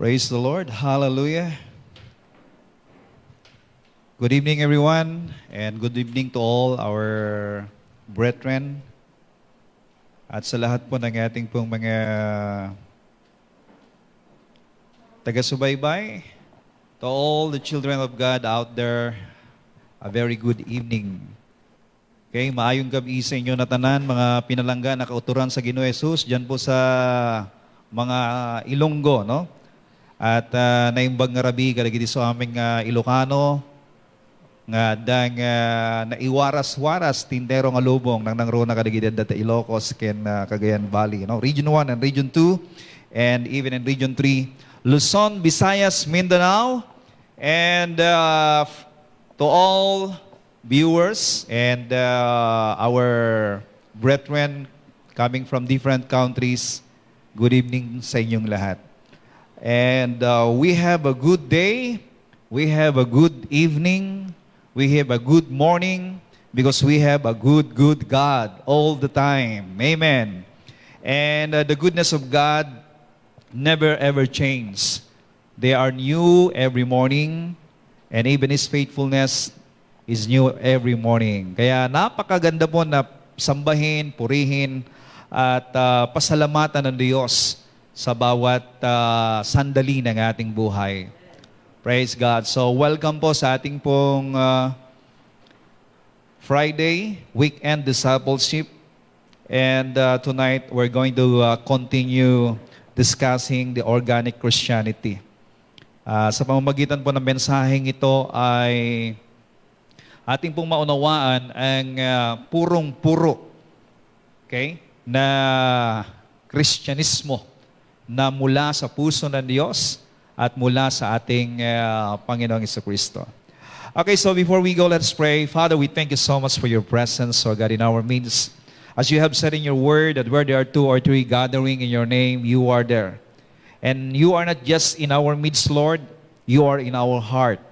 Praise the Lord. Hallelujah. Good evening, everyone, and good evening to all our brethren at sa lahat po ng ating pong mga taga-subaybay, to all the children of God out there, a very good evening. Okay, maayong gabi sa inyo na tanan, mga pinalangga na kauturan sa Ginoo Jesus, dyan po sa mga Ilonggo, no? At uh, naimbag nga rabi, kalagiti sa aming uh, Ilocano, nga dang uh, naiwaras-waras tindero nga lubong nang nangro na kadigidad data Ilocos ken uh, Cagayan Valley no? Region 1 and region 2 and even in region 3 Luzon Visayas Mindanao and uh, to all viewers and uh, our brethren coming from different countries good evening sa inyong lahat and uh, we have a good day we have a good evening we have a good morning because we have a good, good God all the time. Amen. And uh, the goodness of God never ever changes. They are new every morning, and even His faithfulness is new every morning. Kaya napakaganda po na sambahin, purihin, at uh, pasalamatan ng Diyos sa bawat uh, sandali ng ating buhay. Praise God. So welcome po sa ating pong uh, Friday weekend discipleship. And uh, tonight we're going to uh, continue discussing the organic Christianity. Uh, sa pamamagitan po ng mensaheng ito ay ating pong maunawaan ang uh, purong-puro okay, na Kristyanismo na mula sa puso ng Diyos at mula sa ating uh, Panginoong Kristo. Okay, so before we go, let's pray. Father, we thank you so much for your presence, oh God, in our midst. As you have said in your word that where there are two or three gathering in your name, you are there. And you are not just in our midst, Lord, you are in our heart.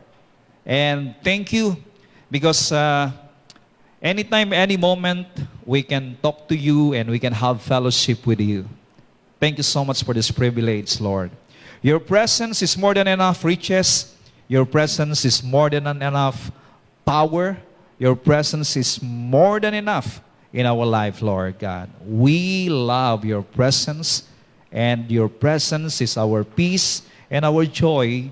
And thank you because uh, anytime, any moment, we can talk to you and we can have fellowship with you. Thank you so much for this privilege, Lord. Your presence is more than enough riches. Your presence is more than enough power. Your presence is more than enough in our life, Lord God. We love your presence, and your presence is our peace and our joy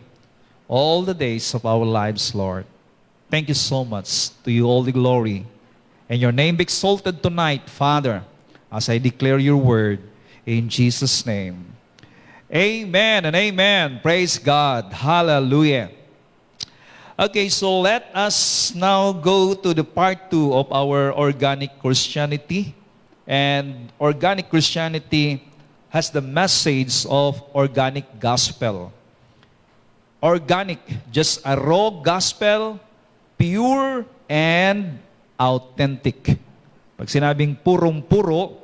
all the days of our lives, Lord. Thank you so much. To you all the glory. And your name be exalted tonight, Father, as I declare your word in Jesus' name. Amen and amen. Praise God. Hallelujah. Okay, so let us now go to the part two of our organic Christianity. And organic Christianity has the message of organic gospel. Organic, just a raw gospel, pure and authentic. Pag sinabing purong-puro,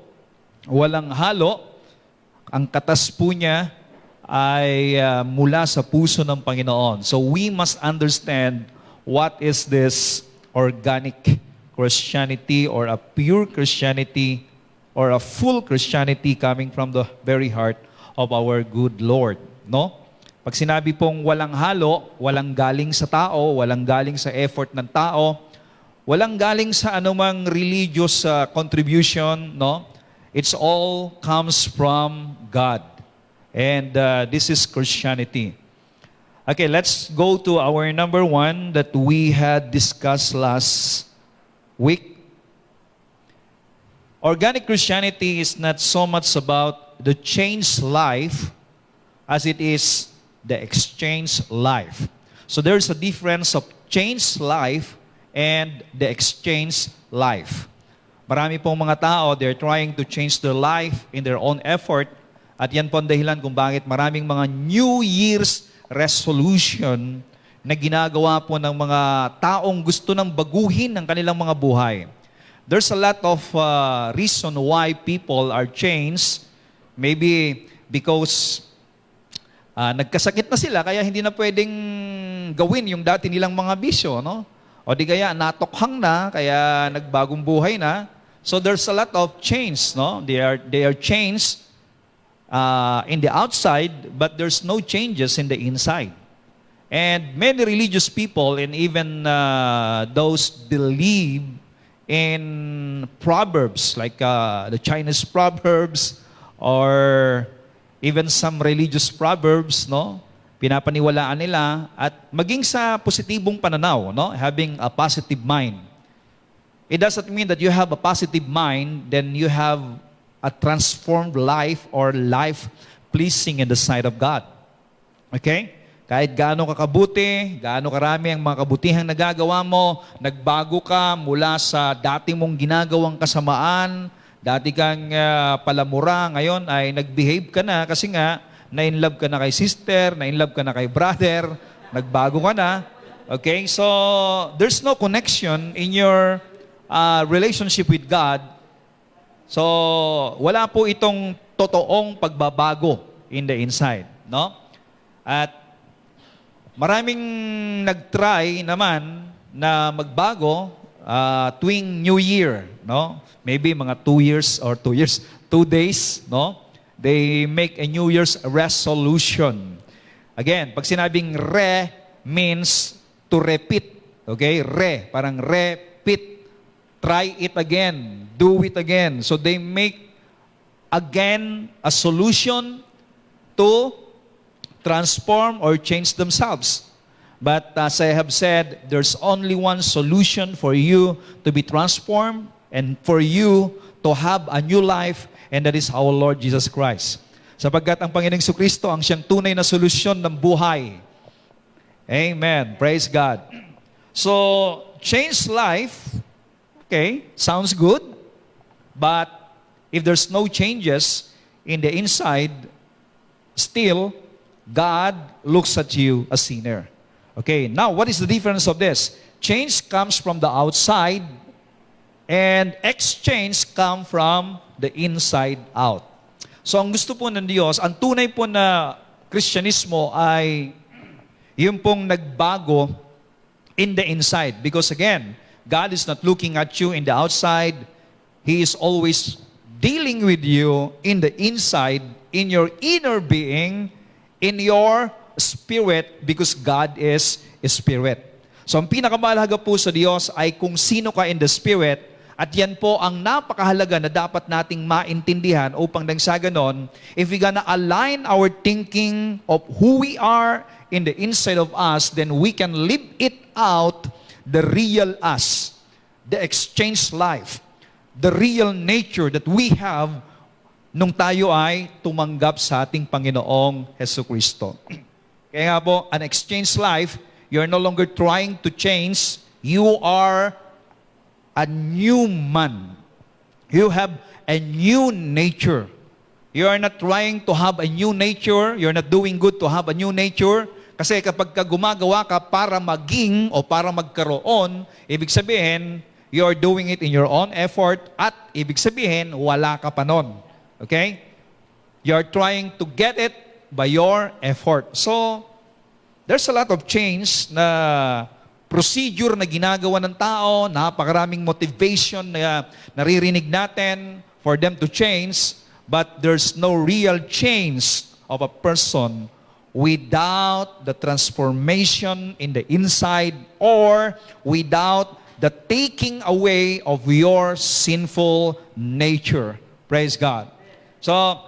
walang halo, ang katas po niya ay uh, mula sa puso ng Panginoon. So we must understand what is this organic Christianity or a pure Christianity or a full Christianity coming from the very heart of our good Lord. No? Pag sinabi pong walang halo, walang galing sa tao, walang galing sa effort ng tao, walang galing sa anumang religious uh, contribution, no? It's all comes from God. And uh, this is Christianity. Okay, let's go to our number one that we had discussed last week. Organic Christianity is not so much about the changed life as it is the exchange life. So there's a difference of changed life and the exchange life. Marami pong mga tao, they're trying to change their life in their own effort. At yan po ang dahilan kung bakit maraming mga New Year's resolution na ginagawa po ng mga taong gusto ng baguhin ng kanilang mga buhay. There's a lot of uh, reason why people are changed. Maybe because uh, nagkasakit na sila kaya hindi na pwedeng gawin yung dati nilang mga bisyo, no? O di kaya natokhang na kaya nagbagong buhay na. So there's a lot of change, no? They are they are changed uh, in the outside, but there's no changes in the inside. And many religious people and even uh, those believe in proverbs like uh, the Chinese proverbs or even some religious proverbs, no? Pinapaniwalaan nila at maging sa positibong pananaw, no? Having a positive mind. It doesn't mean that you have a positive mind, then you have a transformed life or life pleasing in the sight of God. Okay? Kahit gaano ka kabuti, gaano karami ang mga kabutihang nagagawa mo, nagbago ka mula sa dati mong ginagawang kasamaan, dati kang ah, palamura, ngayon ay nag-behave ka na kasi nga, na-inlove ka na kay sister, na-inlove ka na kay brother, nagbago ka na. Okay? So, there's no connection in your ah, relationship with God So, wala po itong totoong pagbabago in the inside, no? At maraming nag-try naman na magbago ah, tuwing New Year, no? Maybe mga two years or two years, two days, no? They make a New Year's resolution. Again, pag sinabing re means to repeat. Okay? Re, parang repeat. Try it again. Do it again. So they make again a solution to transform or change themselves. But as I have said, there's only one solution for you to be transformed and for you to have a new life, and that is our Lord Jesus Christ. Sapagkat ang Panginoong Kristo ang siyang tunay na solusyon ng buhay. Amen. Praise God. So, change life, okay, sounds good. But if there's no changes in the inside, still, God looks at you a sinner. Okay, now what is the difference of this? Change comes from the outside, and exchange come from the inside out. So ang gusto po ng Diyos, ang tunay po na Kristyanismo ay yung pong nagbago in the inside. Because again, God is not looking at you in the outside. He is always dealing with you in the inside, in your inner being, in your spirit, because God is spirit. So ang pinakamahalaga po sa Diyos ay kung sino ka in the spirit, at yan po ang napakahalaga na dapat nating maintindihan upang nang sa ganon, if we gonna align our thinking of who we are in the inside of us, then we can live it out, the real us, the exchange life, the real nature that we have nung tayo ay tumanggap sa ating Panginoong Heso Kristo. Kaya nga po, an exchange life, you're no longer trying to change, you are a new man. You have a new nature. You are not trying to have a new nature. You're not doing good to have a new nature. Kasi kapag ka gumagawa ka para maging o para magkaroon, ibig sabihin, you are doing it in your own effort at ibig sabihin, wala ka pa nun. Okay? You are trying to get it by your effort. So, there's a lot of change na procedure na ginagawa ng tao, napakaraming motivation na naririnig natin for them to change, but there's no real change of a person without the transformation in the inside or without the taking away of your sinful nature. Praise God. So,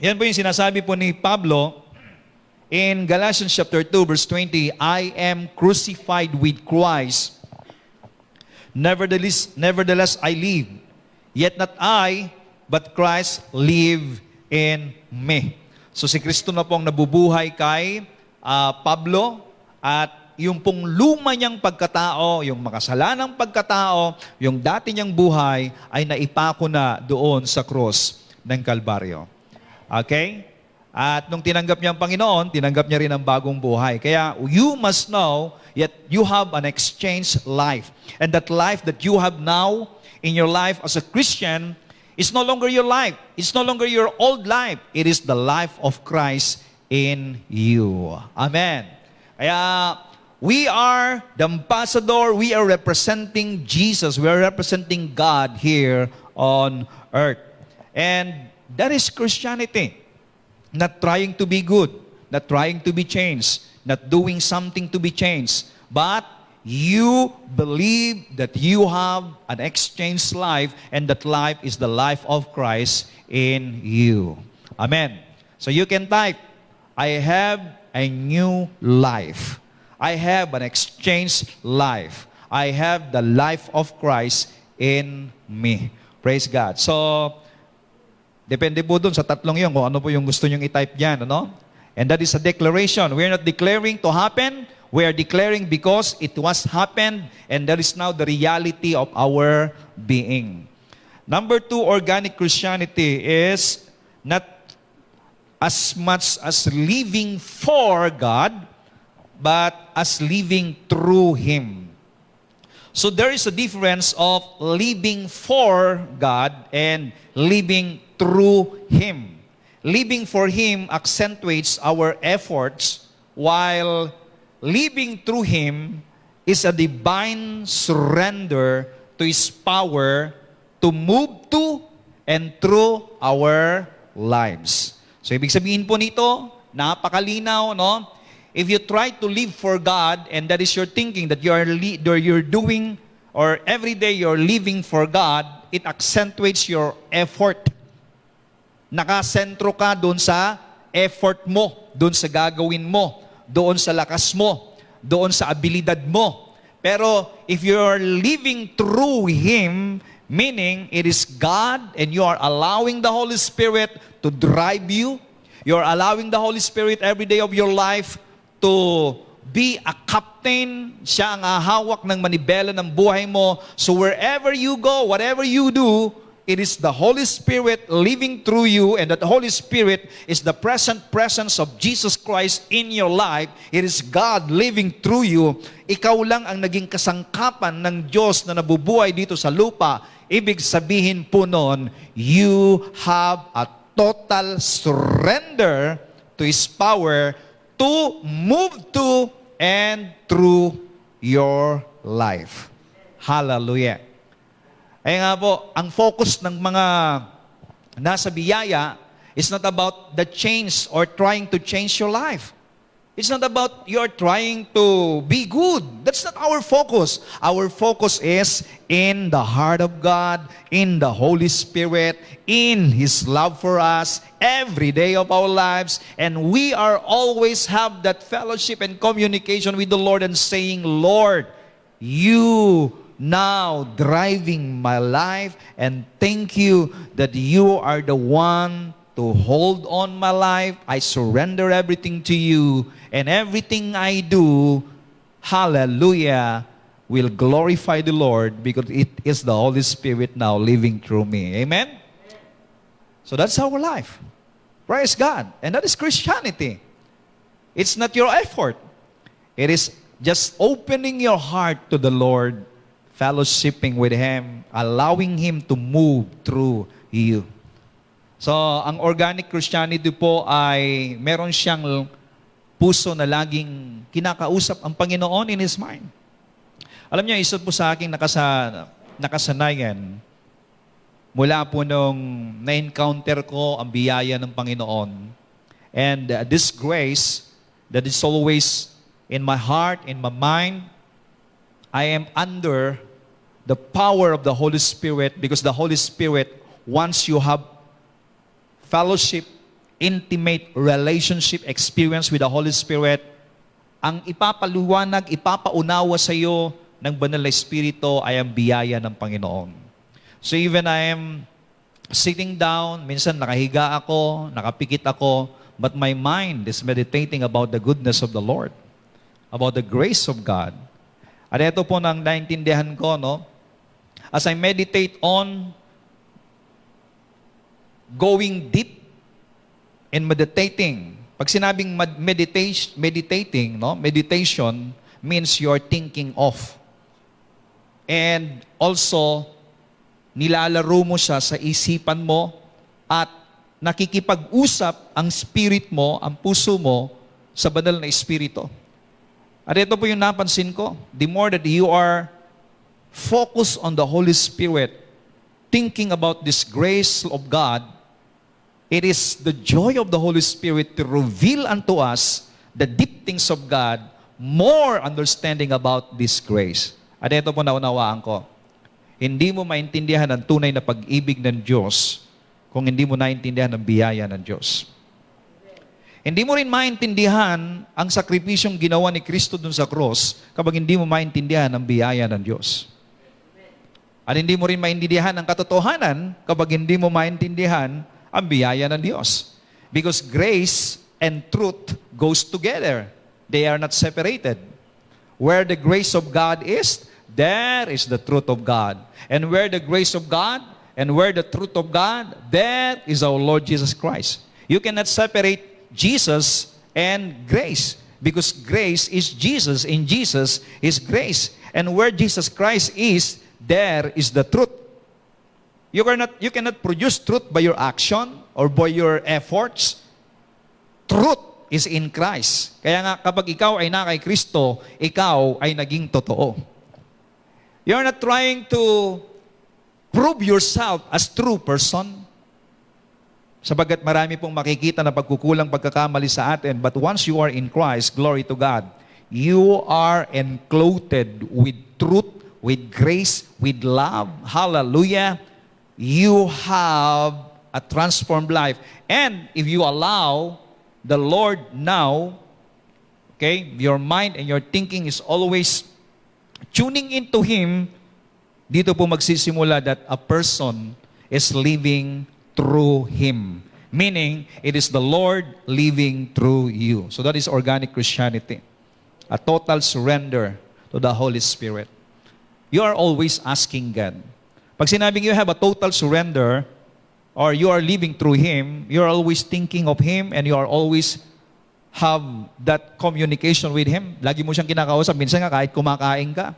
yan po yung sinasabi po ni Pablo in Galatians chapter 2 verse 20, I am crucified with Christ. Nevertheless, nevertheless I live. Yet not I, but Christ live in me. So si Kristo na pong nabubuhay kay ah, Pablo at yung pong luma niyang pagkatao, yung makasalanang pagkatao, yung dati niyang buhay ay naipako na doon sa cross ng Kalbaryo. Okay? At nung tinanggap niya ang Panginoon, tinanggap niya rin ang bagong buhay. Kaya you must know yet you have an exchange life. And that life that you have now in your life as a Christian is no longer your life. It's no longer your old life. It is the life of Christ in you. Amen. Kaya we are the ambassador, we are representing Jesus, we are representing God here on earth. And that is Christianity. not trying to be good, not trying to be changed, not doing something to be changed, but you believe that you have an exchanged life and that life is the life of Christ in you. Amen. So you can type, I have a new life. I have an exchanged life. I have the life of Christ in me. Praise God. So, depende po dun sa tatlong yun kung ano po yung gusto nyong i-type dyan. Ano? And that is a declaration. We're not declaring to happen. We are declaring because it was happened and that is now the reality of our being. Number two, organic Christianity is not as much as living for God, but as living through Him. So there is a difference of living for God and living through Him. Living for Him accentuates our efforts, while living through Him is a divine surrender to His power to move to and through our lives. So ibig sabihin po nito, napakalinaw, no? If you try to live for God and that is your thinking that you are li- you're doing or every day you're living for God, it accentuates your effort. Nakasentro ka doon sa effort mo, doon sa gagawin mo, doon sa lakas mo, doon sa abilidad mo. Pero if you're living through Him, meaning it is God and you are allowing the Holy Spirit to drive you, you're allowing the Holy Spirit every day of your life to be a captain, siya ang hahawak ng manibela ng buhay mo. So wherever you go, whatever you do, it is the Holy Spirit living through you and that Holy Spirit is the present presence of Jesus Christ in your life. It is God living through you. Ikaw lang ang naging kasangkapan ng Diyos na nabubuhay dito sa lupa. Ibig sabihin po noon, you have a total surrender to His power to move to and through your life. Hallelujah. Ay nga po, ang focus ng mga nasa biyaya is not about the change or trying to change your life. It's not about you're trying to be good. That's not our focus. Our focus is in the heart of God, in the Holy Spirit, in His love for us every day of our lives. And we are always have that fellowship and communication with the Lord and saying, Lord, you now driving my life and thank you that you are the one to hold on my life. I surrender everything to you and everything I do, hallelujah, will glorify the Lord because it is the Holy Spirit now living through me. Amen? So that's our life. Praise God. And that is Christianity. It's not your effort. It is just opening your heart to the Lord fellowshipping with Him, allowing Him to move through you. So, ang organic Christianity po ay meron siyang puso na laging kinakausap ang Panginoon in His mind. Alam niyo, isa po sa aking nakasa, nakasanayan, mula po nung na-encounter ko ang biyaya ng Panginoon. And uh, this grace that is always in my heart, in my mind, I am under the power of the Holy Spirit because the Holy Spirit, once you have fellowship, intimate relationship experience with the Holy Spirit, ang ipapaluwanag, ipapaunawa sa iyo ng banal na Espiritu ay ang biyaya ng Panginoon. So even I am sitting down, minsan nakahiga ako, nakapikit ako, but my mind is meditating about the goodness of the Lord, about the grace of God. At ito po nang naintindihan ko, no? As I meditate on going deep in meditating. Pag sinabing med- meditation, meditating, no? Meditation means you're thinking of. And also, nilalaro mo siya sa isipan mo at nakikipag-usap ang spirit mo, ang puso mo sa banal na espiritu. At ito po yung napansin ko. The more that you are focused on the Holy Spirit, thinking about this grace of God, It is the joy of the Holy Spirit to reveal unto us the deep things of God, more understanding about this grace. At ito po naunawaan ko. Hindi mo maintindihan ang tunay na pag-ibig ng Diyos kung hindi mo naintindihan ang biyaya ng Diyos. Hindi mo rin maintindihan ang sakripisyong ginawa ni Kristo dun sa cross kapag hindi mo maintindihan ang biyaya ng Diyos. At hindi mo rin maintindihan ang katotohanan kapag hindi mo maintindihan ang biyaya ng Diyos. Because grace and truth goes together. They are not separated. Where the grace of God is, there is the truth of God. And where the grace of God and where the truth of God, there is our Lord Jesus Christ. You cannot separate Jesus and grace because grace is Jesus. In Jesus is grace. And where Jesus Christ is, there is the truth. You cannot, you cannot produce truth by your action or by your efforts. Truth is in Christ. Kaya nga kapag ikaw ay na kay Kristo, ikaw ay naging totoo. You're not trying to prove yourself as true person. Sabagat marami pong makikita na pagkukulang pagkakamali sa atin, but once you are in Christ, glory to God, you are enclothed with truth, with grace, with love. Hallelujah. You have a transformed life. And if you allow the Lord now, okay, your mind and your thinking is always tuning into Him, dito po magsisimula that a person is living through Him. Meaning, it is the Lord living through you. So that is organic Christianity. A total surrender to the Holy Spirit. You are always asking God. Pag sinabing you have a total surrender, or you are living through Him, you are always thinking of Him and you are always have that communication with Him. Lagi mo siyang kinakausap. Minsan nga kahit kumakain ka.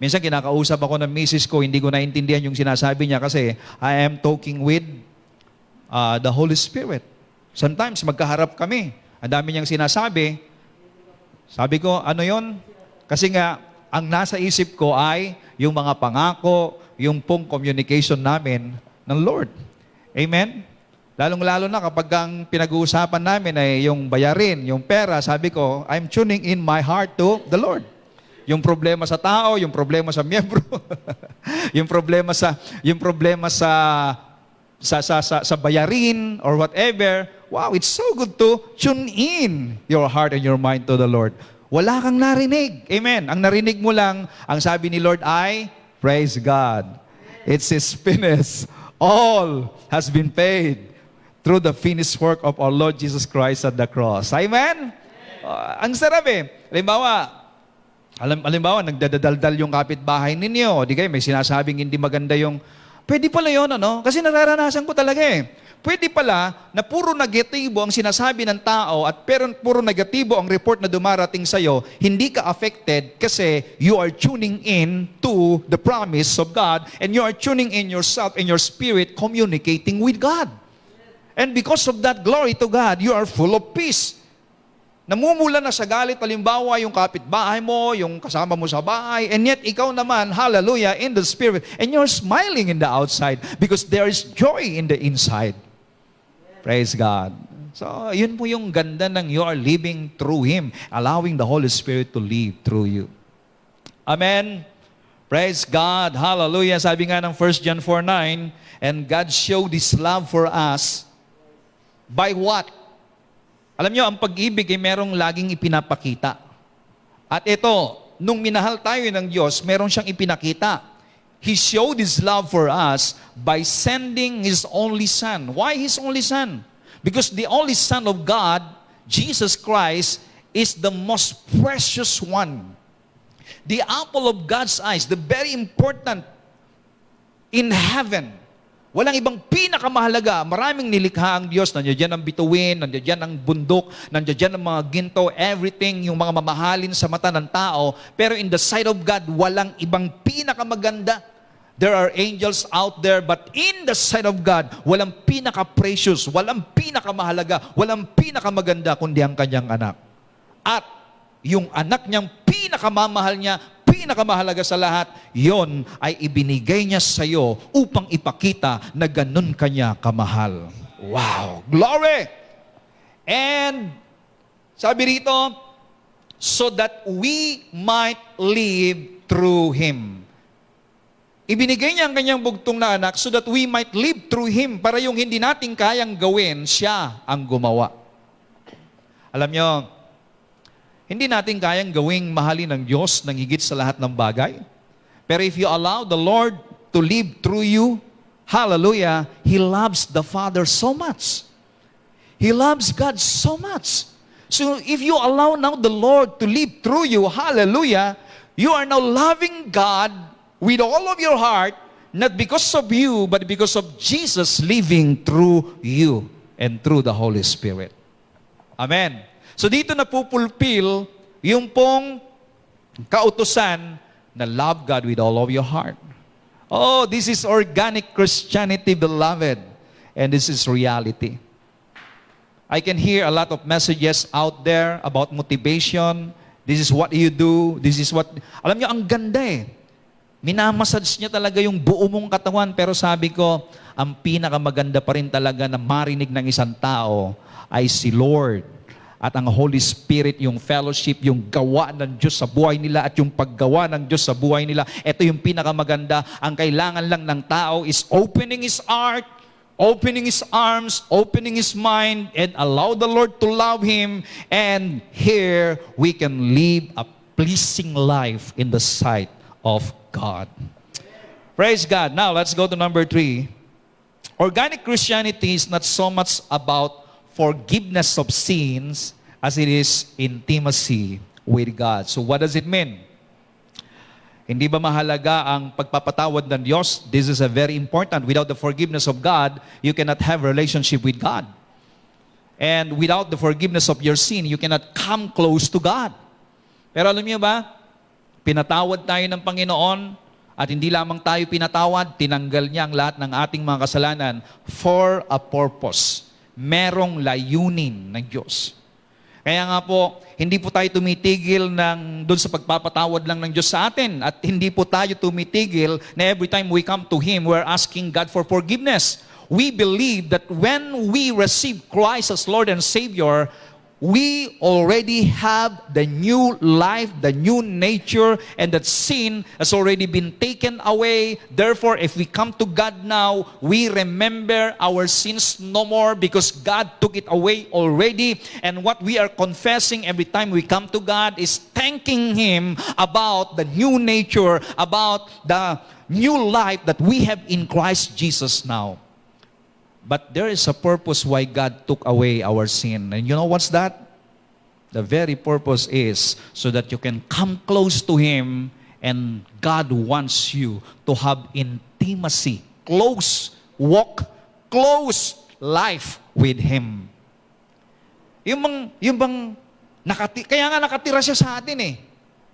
Minsan kinakausap ako ng misis ko, hindi ko naintindihan yung sinasabi niya kasi I am talking with uh, the Holy Spirit. Sometimes magkaharap kami. Ang dami niyang sinasabi. Sabi ko, ano yon? Kasi nga, ang nasa isip ko ay yung mga pangako, yung pong communication namin ng Lord. Amen? Lalong-lalo na kapag ang pinag-uusapan namin ay yung bayarin, yung pera, sabi ko, I'm tuning in my heart to the Lord. Yung problema sa tao, yung problema sa miyembro, yung problema sa yung problema sa sa, sa sa sa bayarin or whatever. Wow, it's so good to tune in your heart and your mind to the Lord. Wala kang narinig. Amen. Ang narinig mo lang, ang sabi ni Lord ay, Praise God. It's His finished. All has been paid through the finished work of our Lord Jesus Christ at the cross. Amen? Uh, ang sarap eh. Halimbawa, alam, halimbawa, nagdadaldal yung kapitbahay ninyo. Di kayo, may sinasabing hindi maganda yung, pwede pala yun, ano? Kasi nararanasan ko talaga eh. Pwede pala na puro negatibo ang sinasabi ng tao at pero puro negatibo ang report na dumarating sa'yo, hindi ka affected kasi you are tuning in to the promise of God and you are tuning in yourself and your spirit communicating with God. And because of that, glory to God, you are full of peace. Namumula na sa galit, halimbawa, yung kapitbahay mo, yung kasama mo sa bahay, and yet ikaw naman, hallelujah, in the spirit, and you're smiling in the outside because there is joy in the inside. Praise God. So, yun po yung ganda ng you are living through Him, allowing the Holy Spirit to live through you. Amen. Praise God. Hallelujah. Sabi nga ng 1 John 4.9, And God showed His love for us by what? Alam nyo, ang pag-ibig ay merong laging ipinapakita. At ito, nung minahal tayo ng Diyos, meron siyang ipinakita. He showed His love for us by sending His only Son. Why His only Son? Because the only Son of God, Jesus Christ, is the most precious one. The apple of God's eyes, the very important in heaven. Walang ibang pinakamahalaga. Maraming nilikha ang Diyos. Nandiyan ang bituin, nandiyan ang bundok, nandiyan ang mga ginto, everything, yung mga mamahalin sa mata ng tao. Pero in the sight of God, walang ibang pinakamaganda. There are angels out there, but in the sight of God, walang pinaka-precious, walang pinakamahalaga, walang pinakamaganda, kundi ang kanyang anak. At yung anak niyang pinakamamahal niya, pinakamahalaga sa lahat, yon ay ibinigay niya sa iyo upang ipakita na ganun kanya kamahal. Wow! Glory! And sabi rito, so that we might live through Him. Ibinigay niya ang kanyang bugtong na anak so that we might live through Him para yung hindi natin kayang gawin, siya ang gumawa. Alam niyo, hindi natin kayang gawing mahalin ng Diyos ng higit sa lahat ng bagay. Pero if you allow the Lord to live through you, hallelujah, He loves the Father so much. He loves God so much. So if you allow now the Lord to live through you, hallelujah, you are now loving God with all of your heart, not because of you, but because of Jesus living through you and through the Holy Spirit. Amen. So dito na pupulpil yung pong kautusan na love God with all of your heart. Oh, this is organic Christianity, beloved. And this is reality. I can hear a lot of messages out there about motivation. This is what you do. This is what... Alam niyo, ang ganda eh. Minamassage niya talaga yung buo mong katawan. Pero sabi ko, ang pinakamaganda pa rin talaga na marinig ng isang tao ay si Lord. At ang Holy Spirit, yung fellowship, yung gawa ng Diyos sa buhay nila at yung paggawa ng Diyos sa buhay nila. Ito yung pinakamaganda. Ang kailangan lang ng tao is opening his heart, opening his arms, opening his mind, and allow the Lord to love him. And here we can live a pleasing life in the sight of God. Praise God. Now let's go to number three. Organic Christianity is not so much about forgiveness of sins as it is intimacy with God. So what does it mean? Hindi ba mahalaga ang pagpapatawad ng Diyos? This is a very important. Without the forgiveness of God, you cannot have relationship with God. And without the forgiveness of your sin, you cannot come close to God. Pero alam niyo ba, pinatawad tayo ng Panginoon at hindi lamang tayo pinatawad, tinanggal niya ang lahat ng ating mga kasalanan for a purpose. Merong layunin ng Diyos. Kaya nga po, hindi po tayo tumitigil ng doon sa pagpapatawad lang ng Diyos sa atin at hindi po tayo tumitigil na every time we come to Him, we're asking God for forgiveness. We believe that when we receive Christ as Lord and Savior, we already have the new life, the new nature, and that sin has already been taken away. Therefore, if we come to God now, we remember our sins no more because God took it away already. And what we are confessing every time we come to God is thanking Him about the new nature, about the new life that we have in Christ Jesus now. But there is a purpose why God took away our sin. And you know what's that? The very purpose is so that you can come close to Him and God wants you to have intimacy, close walk, close life with Him. Yung bang, yung bang nakati, kaya nga nakatira siya sa atin eh.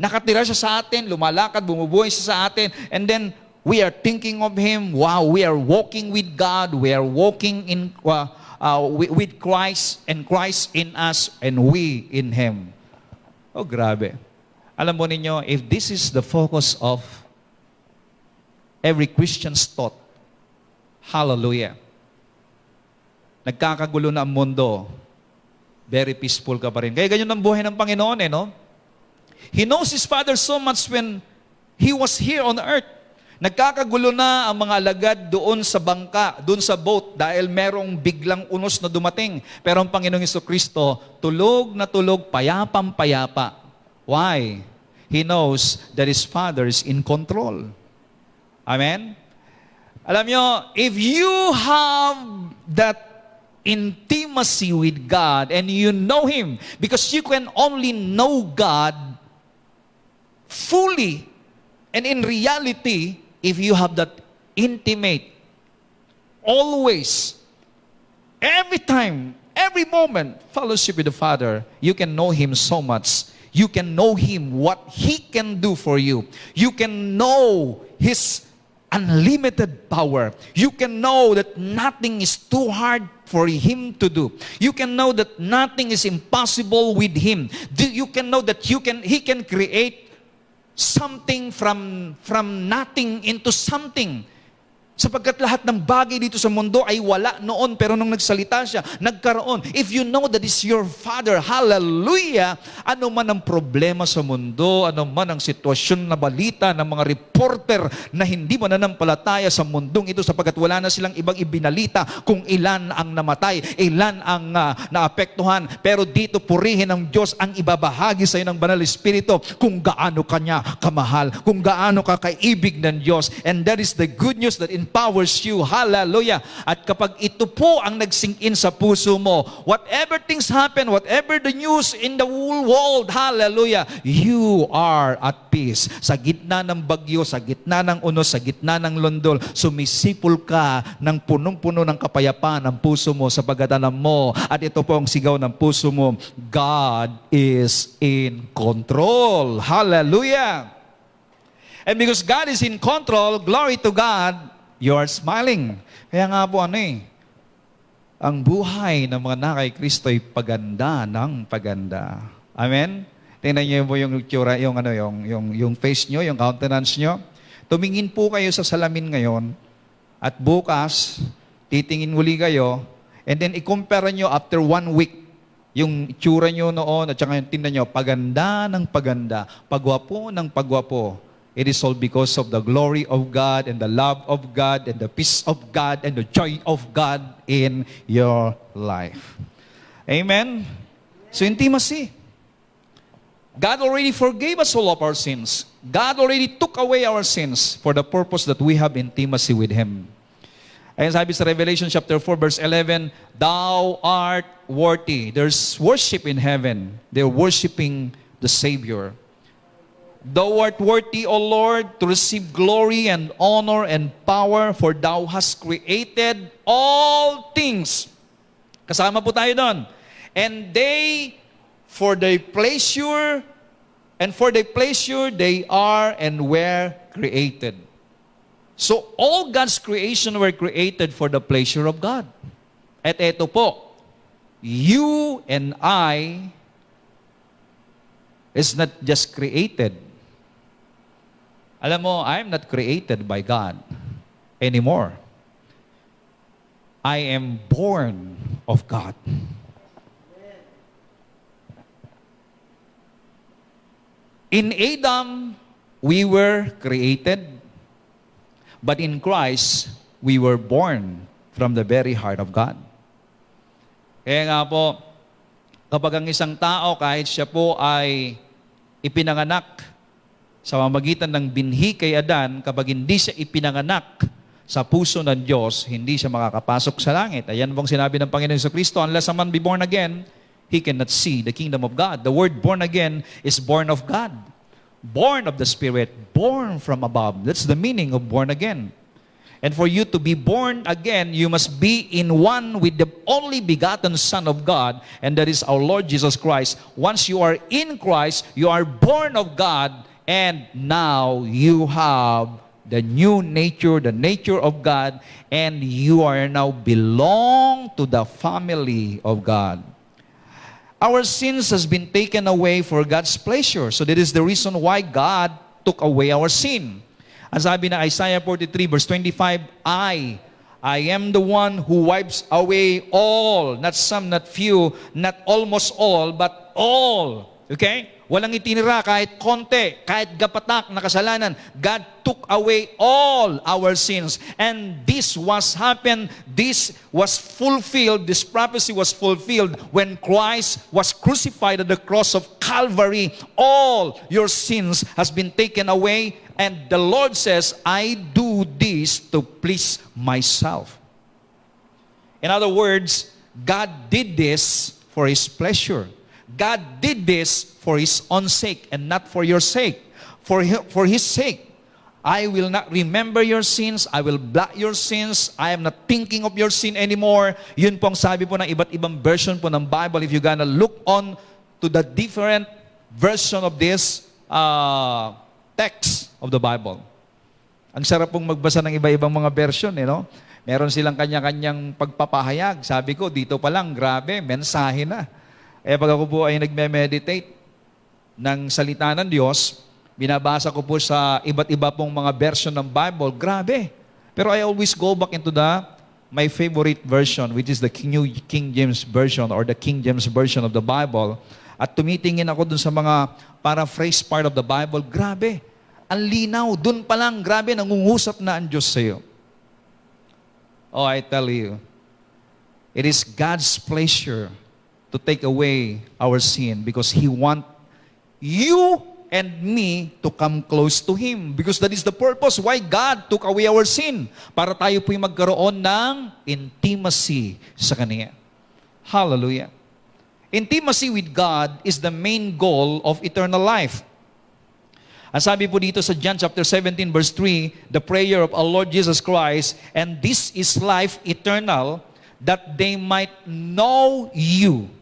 Nakatira siya sa atin, lumalakad, bumubuhay siya sa atin, and then we are thinking of Him. Wow, we are walking with God. We are walking in uh, uh, wi- with Christ and Christ in us and we in Him. Oh, grabe. Alam mo ninyo, if this is the focus of every Christian's thought, hallelujah. Nagkakagulo na ang mundo, very peaceful ka pa rin. Kaya ganyan ang buhay ng Panginoon eh, no? He knows His Father so much when He was here on earth. Nagkakagulo na ang mga alagad doon sa bangka, doon sa boat, dahil merong biglang unos na dumating. Pero ang Panginoong Iso Kristo, tulog na tulog, payapang payapa. Why? He knows that His Father is in control. Amen? Alam nyo, if you have that intimacy with God and you know Him, because you can only know God fully and in reality if you have that intimate, always, every time, every moment, fellowship with the Father, you can know Him so much. You can know Him, what He can do for you. You can know His unlimited power. You can know that nothing is too hard for Him to do. You can know that nothing is impossible with Him. You can know that you can, He can create something from, from nothing into something. Sapagkat lahat ng bagay dito sa mundo ay wala noon, pero nung nagsalita siya, nagkaroon. If you know that is your Father, hallelujah, ano man ang problema sa mundo, ano man ang sitwasyon na balita ng mga reporter na hindi mananampalataya sa mundong ito sapagkat wala na silang ibang ibinalita kung ilan ang namatay, ilan ang uh, naapektuhan. Pero dito purihin ng Diyos ang ibabahagi sa iyo ng Banal Espiritu kung gaano kanya kamahal, kung gaano ka kaibig ng Diyos. And that is the good news that empowers you. Hallelujah. At kapag ito po ang nagsink in sa puso mo, whatever things happen, whatever the news in the whole world, hallelujah, you are at peace. Sa gitna ng bagyo, sa gitna ng unos, sa gitna ng lundol, sumisipol ka ng punong-puno ng kapayapaan ng puso mo sa pagkatalam mo. At ito po ang sigaw ng puso mo, God is in control. Hallelujah. And because God is in control, glory to God, you are smiling. Kaya nga po ano eh, ang buhay ng mga nakay Kristo ay paganda ng paganda. Amen? Tingnan niyo po yung tsura, yung ano, yung, yung, yung face niyo, yung countenance niyo. Tumingin po kayo sa salamin ngayon at bukas, titingin muli kayo and then i-compare niyo after one week yung itsura niyo noon at saka yung tingnan niyo, paganda ng paganda, pagwapo ng pagwapo. It is all because of the glory of God and the love of God and the peace of God and the joy of God in your life. Amen? So intimacy. Eh. God already forgave us all of our sins. God already took away our sins for the purpose that we have intimacy with Him. Ayan sabi sa Revelation chapter 4 verse 11, Thou art worthy. There's worship in heaven. They're worshiping the Savior. Thou art worthy, O Lord, to receive glory and honor and power, for Thou hast created all things. Kasama po tayo doon. And they, for Thy pleasure, and for Thy pleasure, they are and were created. So all God's creation were created for the pleasure of God. At eto po, you and I is not just created. Alam mo, I am not created by God anymore. I am born of God. In Adam, we were created, but in Christ, we were born from the very heart of God. Kaya nga po, kapag ang isang tao, kahit siya po ay ipinanganak sa mamagitan ng binhi kay Adan, kapag hindi siya ipinanganak sa puso ng Diyos, hindi siya makakapasok sa langit. Ayan pong sinabi ng Panginoon sa Kristo, unless a man be born again, he cannot see the kingdom of God. The word born again is born of God. Born of the Spirit, born from above. That's the meaning of born again. And for you to be born again, you must be in one with the only begotten Son of God, and that is our Lord Jesus Christ. Once you are in Christ, you are born of God, and now you have the new nature, the nature of God, and you are now belong to the family of God. Our sins has been taken away for God's pleasure. So that is the reason why God took away our sin. Ang sabi na Isaiah 43 verse 25, I, I am the one who wipes away all, not some, not few, not almost all, but all. Okay? Walang itinira kahit konti, kahit gapatak na kasalanan. God took away all our sins. And this was happened, this was fulfilled, this prophecy was fulfilled when Christ was crucified at the cross of Calvary. All your sins has been taken away. And the Lord says, I do this to please myself. In other words, God did this for His pleasure. God did this for His own sake and not for your sake. For, for His sake, I will not remember your sins. I will blot your sins. I am not thinking of your sin anymore. Yun pong sabi po ng iba't ibang version po ng Bible. If you're gonna look on to the different version of this uh, text of the Bible. Ang sarap pong magbasa ng iba-ibang mga version, eh, no? Meron silang kanya-kanyang pagpapahayag. Sabi ko, dito pa lang, grabe, mensahe na. Eh pag ako po ay nagme-meditate ng salita ng Diyos, binabasa ko po sa iba't iba pong mga version ng Bible, grabe. Pero I always go back into the my favorite version, which is the New King James Version or the King James Version of the Bible. At tumitingin ako dun sa mga paraphrase part of the Bible. Grabe, ang linaw. Dun pa lang, grabe, nangungusap na ang Diyos sa'yo. Oh, I tell you, it is God's pleasure to take away our sin because He want you and me to come close to Him. Because that is the purpose why God took away our sin. Para tayo po'y magkaroon ng intimacy sa Kanya. Hallelujah. Intimacy with God is the main goal of eternal life. Ang sabi po dito sa John chapter 17 verse 3, the prayer of our Lord Jesus Christ, and this is life eternal, that they might know you,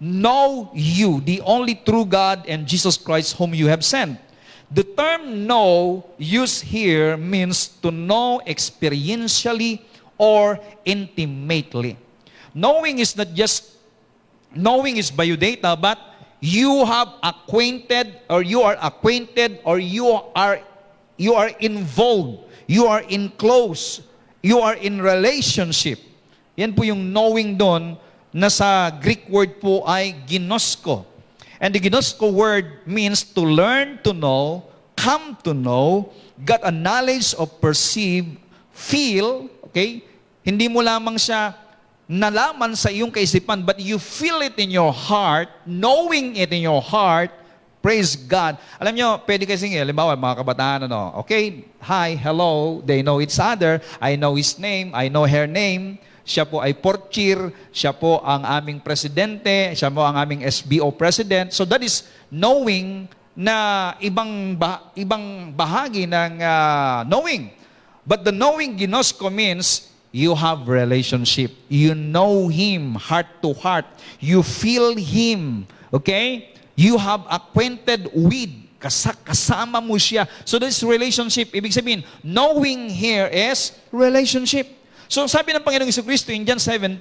know you, the only true God and Jesus Christ whom you have sent. The term know used here means to know experientially or intimately. Knowing is not just knowing is biodata, but you have acquainted or you are acquainted or you are you are involved, you are in close, you are in relationship. Yan po yung knowing doon na sa Greek word po ay ginosko. And the ginosko word means to learn to know, come to know, get a knowledge of perceive, feel, okay? Hindi mo lamang siya nalaman sa iyong kaisipan, but you feel it in your heart, knowing it in your heart, praise God. Alam nyo, pwede kasi, halimbawa, mga kabataan, ano, okay, hi, hello, they know each other, I know his name, I know her name, siya po ay porchir, siya po ang aming presidente, siya po ang aming SBO president. So that is knowing na ibang bah- ibang bahagi ng ah, knowing. But the knowing ginosko means you have relationship. You know him heart to heart. You feel him. Okay? You have acquainted with. Kasa- kasama mo siya. So this relationship, ibig sabihin, knowing here is relationship. So sabi ng Panginoong Kristo in John 17,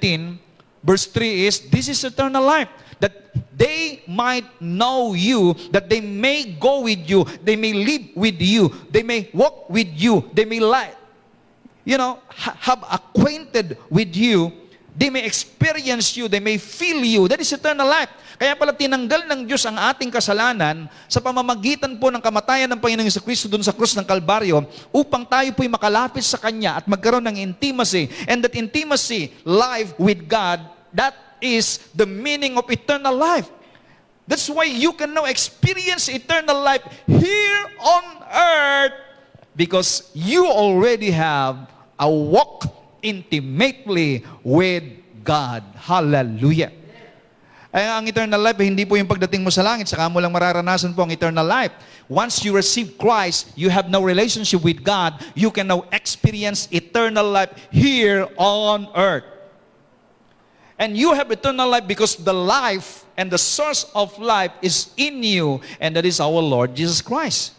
verse 3 is, This is eternal life, that they might know you, that they may go with you, they may live with you, they may walk with you, they may lie, you know, ha- have acquainted with you, they may experience you, they may feel you. That is eternal life. Kaya pala tinanggal ng Diyos ang ating kasalanan sa pamamagitan po ng kamatayan ng Panginoong Kristo dun sa krus ng Kalbaryo upang tayo po'y makalapit sa Kanya at magkaroon ng intimacy. And that intimacy, life with God, that is the meaning of eternal life. That's why you can now experience eternal life here on earth because you already have a walk intimately with God. Hallelujah. Ay, ang eternal life, eh, hindi po yung pagdating mo sa langit, saka mo lang mararanasan po ang eternal life. Once you receive Christ, you have no relationship with God, you can now experience eternal life here on earth. And you have eternal life because the life and the source of life is in you, and that is our Lord Jesus Christ.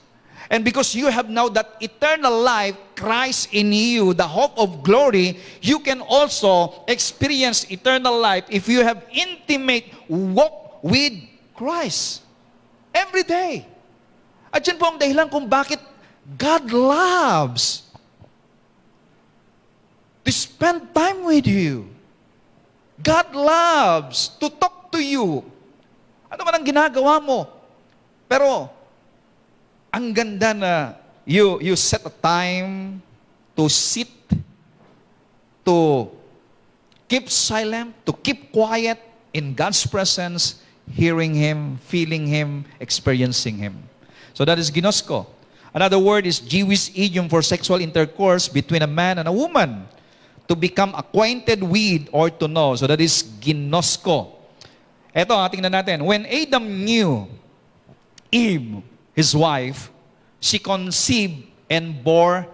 And because you have now that eternal life, Christ in you, the hope of glory, you can also experience eternal life if you have intimate walk with Christ. Every day. At yan po ang dahilan kung bakit God loves to spend time with you. God loves to talk to you. Ano man ang ginagawa mo. Pero, ang ganda na you, you set a time to sit, to keep silent, to keep quiet in God's presence, hearing Him, feeling Him, experiencing Him. So that is ginosko. Another word is Jewish idiom for sexual intercourse between a man and a woman. To become acquainted with or to know. So that is ginosko. Ito, ah, tingnan natin. When Adam knew Eve, his wife, she conceived and bore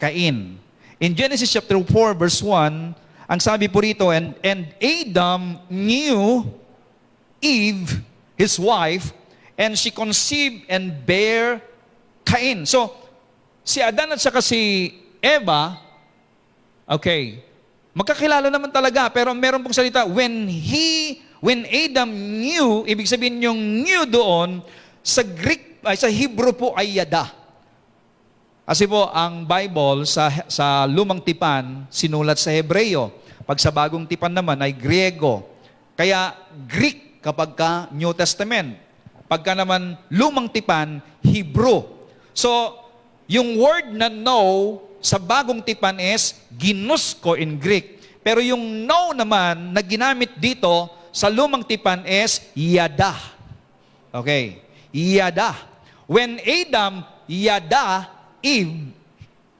Cain. In Genesis chapter 4 verse 1, ang sabi po rito, and, and Adam knew Eve, his wife, and she conceived and bare Cain. So, si Adan at saka si Eva, okay, magkakilala naman talaga, pero meron pong salita, when he, when Adam knew, ibig sabihin yung knew doon, sa Greek, ay sa Hebrew po ay yada. Kasi po, ang Bible sa, sa lumang tipan, sinulat sa Hebreo. Pag sa bagong tipan naman ay Griego. Kaya Greek kapag ka New Testament. Pagka naman lumang tipan, Hebrew. So, yung word na know sa bagong tipan is ginosko in Greek. Pero yung know naman na ginamit dito sa lumang tipan is yada. Okay. Yada. When Adam yada Eve,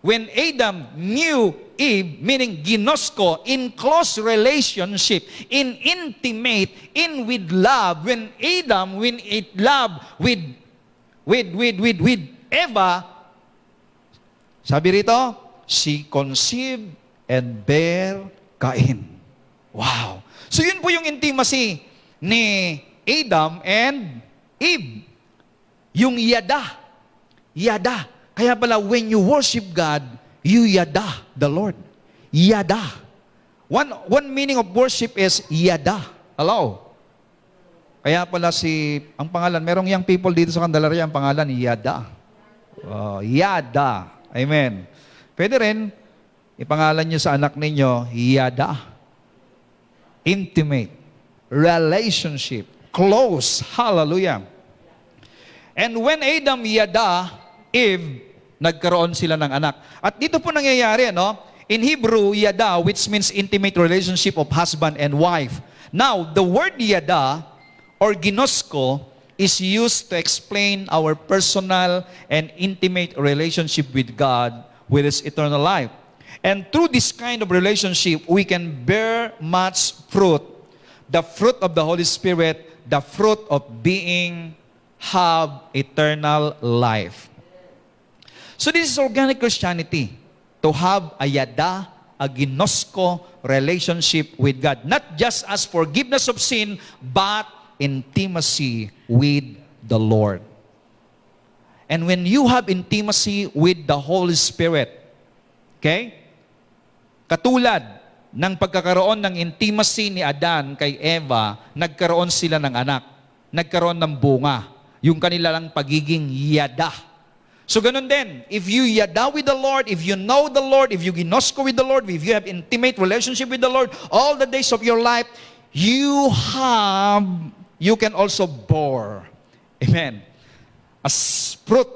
when Adam knew Eve, meaning ginosko, in close relationship, in intimate, in with love, when Adam, when it love with, with, with, with, with Eva, sabi rito, she conceived and bare Cain. Wow. So yun po yung intimacy ni Adam and Eve. Yung yada. Yada. Kaya pala, when you worship God, you yada the Lord. Yada. One, one meaning of worship is yada. Hello? Kaya pala si, ang pangalan, merong young people dito sa Candelaria, ang pangalan, Yada. Oh, Yada. Amen. Pwede rin, ipangalan nyo sa anak ninyo, Yada. Intimate. Relationship. Close. Hallelujah. And when Adam yada, Eve, nagkaroon sila ng anak. At dito po nangyayari, no? In Hebrew, yada, which means intimate relationship of husband and wife. Now, the word yada, or ginosko, is used to explain our personal and intimate relationship with God, with His eternal life. And through this kind of relationship, we can bear much fruit. The fruit of the Holy Spirit, the fruit of being have eternal life. So this is organic Christianity. To have a yada, a ginosko relationship with God. Not just as forgiveness of sin, but intimacy with the Lord. And when you have intimacy with the Holy Spirit, okay? Katulad ng pagkakaroon ng intimacy ni Adan kay Eva, nagkaroon sila ng anak. Nagkaroon ng bunga. Yung kanila lang pagiging yada. So ganun din, if you yada with the Lord, if you know the Lord, if you ginosko with the Lord, if you have intimate relationship with the Lord, all the days of your life, you have, you can also bore. Amen. As fruit.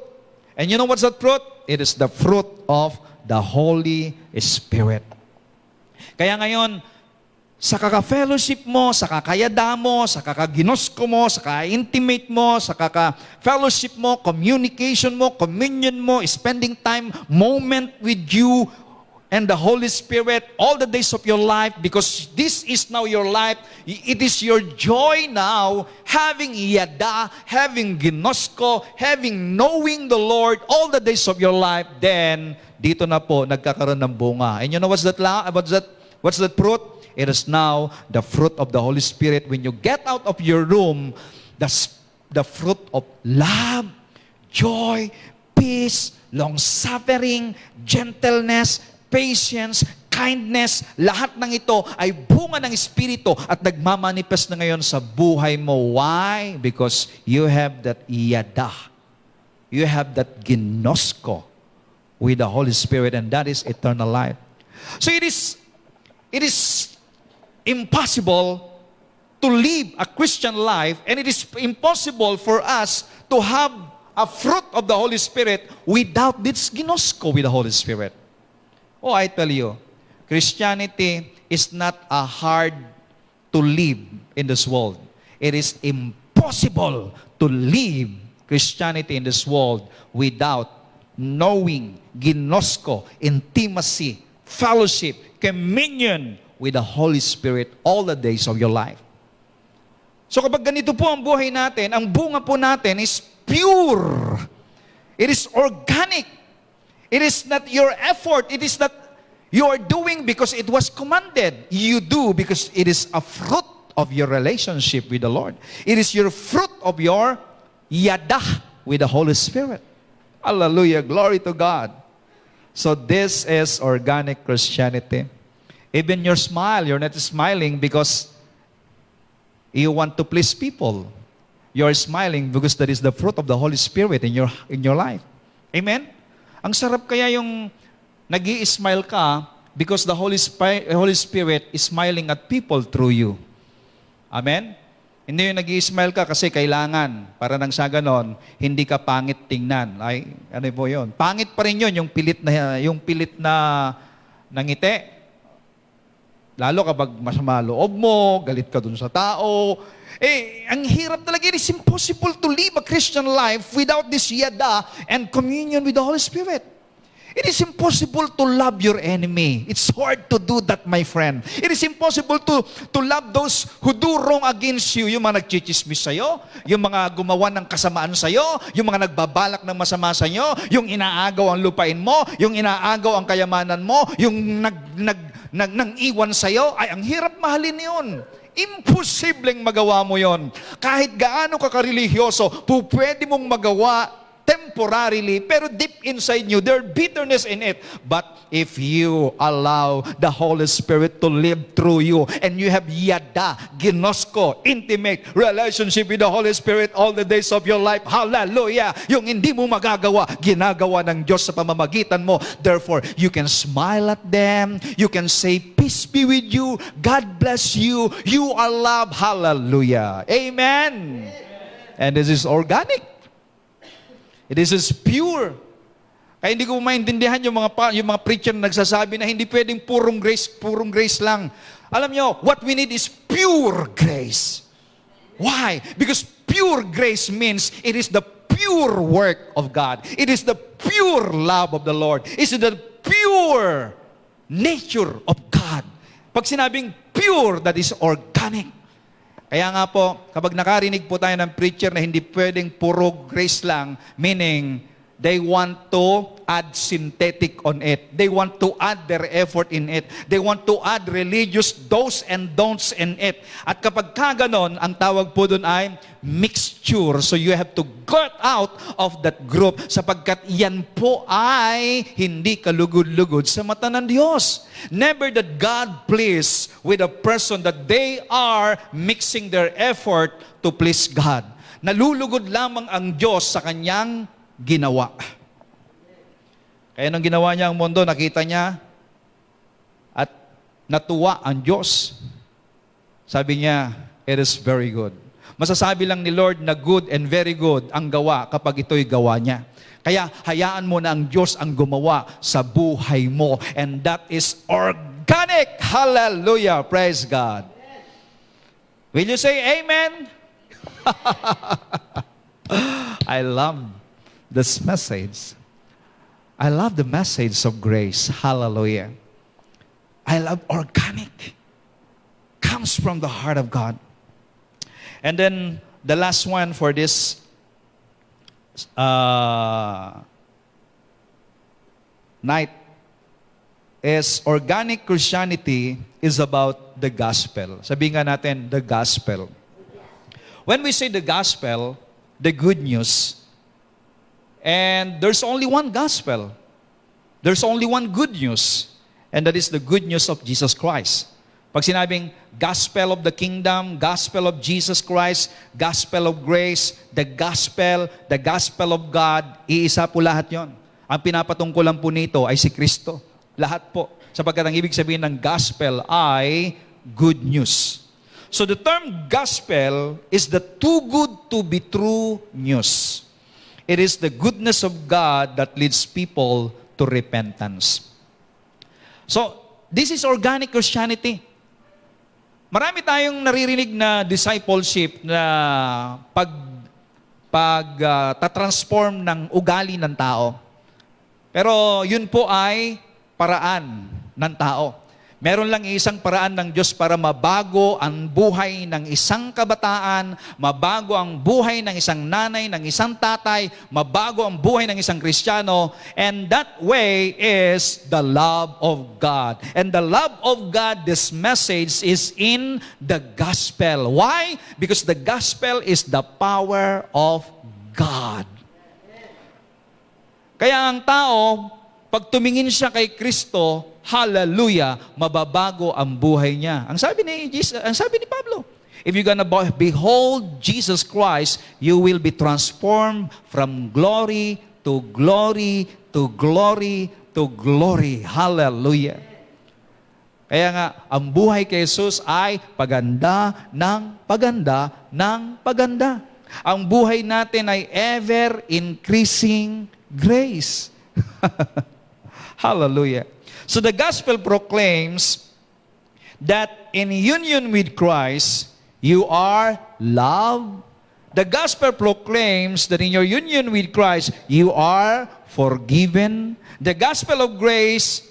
And you know what's that fruit? It is the fruit of the Holy Spirit. Kaya ngayon, sa kaka-fellowship mo, sa kakayada mo, sa kakaginosko mo, sa ka-intimate mo, sa kaka-fellowship mo, communication mo, communion mo, spending time, moment with you and the Holy Spirit all the days of your life because this is now your life. It is your joy now having yada, having ginosko, having knowing the Lord all the days of your life. Then, dito na po, nagkakaroon ng bunga. And you know what's that, what's that, what's that fruit? It is now the fruit of the Holy Spirit. When you get out of your room, the, the fruit of love, joy, peace, long-suffering, gentleness, patience, kindness, lahat ng ito ay bunga ng Espiritu at nagmamanifest na ngayon sa buhay mo. Why? Because you have that yada. You have that ginosko with the Holy Spirit and that is eternal life. So it is it is impossible to live a Christian life and it is impossible for us to have a fruit of the Holy Spirit without this ginosko with the Holy Spirit. Oh, I tell you, Christianity is not a hard to live in this world. It is impossible to live Christianity in this world without knowing ginosko, intimacy, fellowship, communion with the Holy Spirit all the days of your life. So kapag ganito po ang buhay natin, ang bunga po natin is pure. It is organic. It is not your effort. It is not you are doing because it was commanded. You do because it is a fruit of your relationship with the Lord. It is your fruit of your yada with the Holy Spirit. Hallelujah. Glory to God. So this is organic Christianity. Even your smile, you're not smiling because you want to please people. You're smiling because that is the fruit of the Holy Spirit in your in your life. Amen. Ang sarap kaya yung nag smile ka because the Holy, Spi- Holy Spirit is smiling at people through you. Amen? Hindi yung nag smile ka kasi kailangan. Para nang sa ganon, hindi ka pangit tingnan. Ay, ano po yun? Pangit pa rin yun, yung pilit na, yung pilit na nangiti. Lalo kapag masama loob mo, galit ka dun sa tao. Eh, ang hirap talaga. It is impossible to live a Christian life without this yada and communion with the Holy Spirit. It is impossible to love your enemy. It's hard to do that, my friend. It is impossible to, to love those who do wrong against you. Yung mga nagchichismis sa'yo, yung mga gumawa ng kasamaan sa'yo, yung mga nagbabalak ng masama sa'yo, yung inaagaw ang lupain mo, yung inaagaw ang kayamanan mo, yung nag, nag, nag, nang iwan sa'yo, ay ang hirap mahalin yun. Imposibleng magawa mo yon. Kahit gaano ka karelihiyoso, po pwede mong magawa temporarily, pero deep inside you, there bitterness in it. But if you allow the Holy Spirit to live through you, and you have yada, ginosko, intimate relationship with the Holy Spirit all the days of your life, hallelujah! Yung hindi mo magagawa, ginagawa ng Diyos sa pamamagitan mo. Therefore, you can smile at them, you can say, peace be with you, God bless you, you are loved, hallelujah. Amen. And this is organic. It is as pure. Kaya hindi ko maintindihan yung mga, pa, yung mga preacher na nagsasabi na hindi pwedeng purong grace, purong grace lang. Alam nyo, what we need is pure grace. Why? Because pure grace means it is the pure work of God. It is the pure love of the Lord. It is the pure nature of God. Pag sinabing pure, that is organic. Kaya nga po, kapag nakarinig po tayo ng preacher na hindi pwedeng puro grace lang, meaning they want to add synthetic on it. They want to add their effort in it. They want to add religious do's and don'ts in it. At kapag kaganon, ang tawag po doon ay mixture. So you have to get out of that group sapagkat yan po ay hindi kalugod-lugod sa mata ng Diyos. Never that God please with a person that they are mixing their effort to please God. Nalulugod lamang ang Diyos sa kanyang ginawa. Kaya nung ginawa niya ang mundo, nakita niya at natuwa ang Diyos. Sabi niya, it is very good. Masasabi lang ni Lord na good and very good ang gawa kapag ito'y gawa niya. Kaya hayaan mo na ang Diyos ang gumawa sa buhay mo. And that is organic. Hallelujah. Praise God. Will you say amen? I love this message. I love the message of grace. Hallelujah. I love organic. Comes from the heart of God. And then the last one for this uh, night is organic Christianity is about the gospel. Sabihin nga natin, the gospel. When we say the gospel, the good news, and there's only one gospel. There's only one good news, and that is the good news of Jesus Christ. Pag sinabing gospel of the kingdom, gospel of Jesus Christ, gospel of grace, the gospel, the gospel of God, iisa po lahat yon. Ang pinapatungkulan po nito ay si Kristo. Lahat po. Sapagkat ang ibig sabihin ng gospel ay good news. So the term gospel is the too good to be true news. It is the goodness of God that leads people to repentance. So, this is organic Christianity. Marami tayong naririnig na discipleship na pag pag uh, tatransform ng ugali ng tao. Pero yun po ay paraan ng tao. Meron lang isang paraan ng Diyos para mabago ang buhay ng isang kabataan, mabago ang buhay ng isang nanay, ng isang tatay, mabago ang buhay ng isang Kristiyano, and that way is the love of God. And the love of God, this message is in the gospel. Why? Because the gospel is the power of God. Kaya ang tao, pag tumingin siya kay Kristo, hallelujah, mababago ang buhay niya. Ang sabi ni Jesus, ang sabi ni Pablo, if you're gonna behold Jesus Christ, you will be transformed from glory to glory, to glory, to glory. Hallelujah. Kaya nga, ang buhay kay Jesus ay paganda ng paganda ng paganda. Ang buhay natin ay ever increasing grace. Hallelujah. So the gospel proclaims that in union with Christ, you are loved. The gospel proclaims that in your union with Christ, you are forgiven. The gospel of grace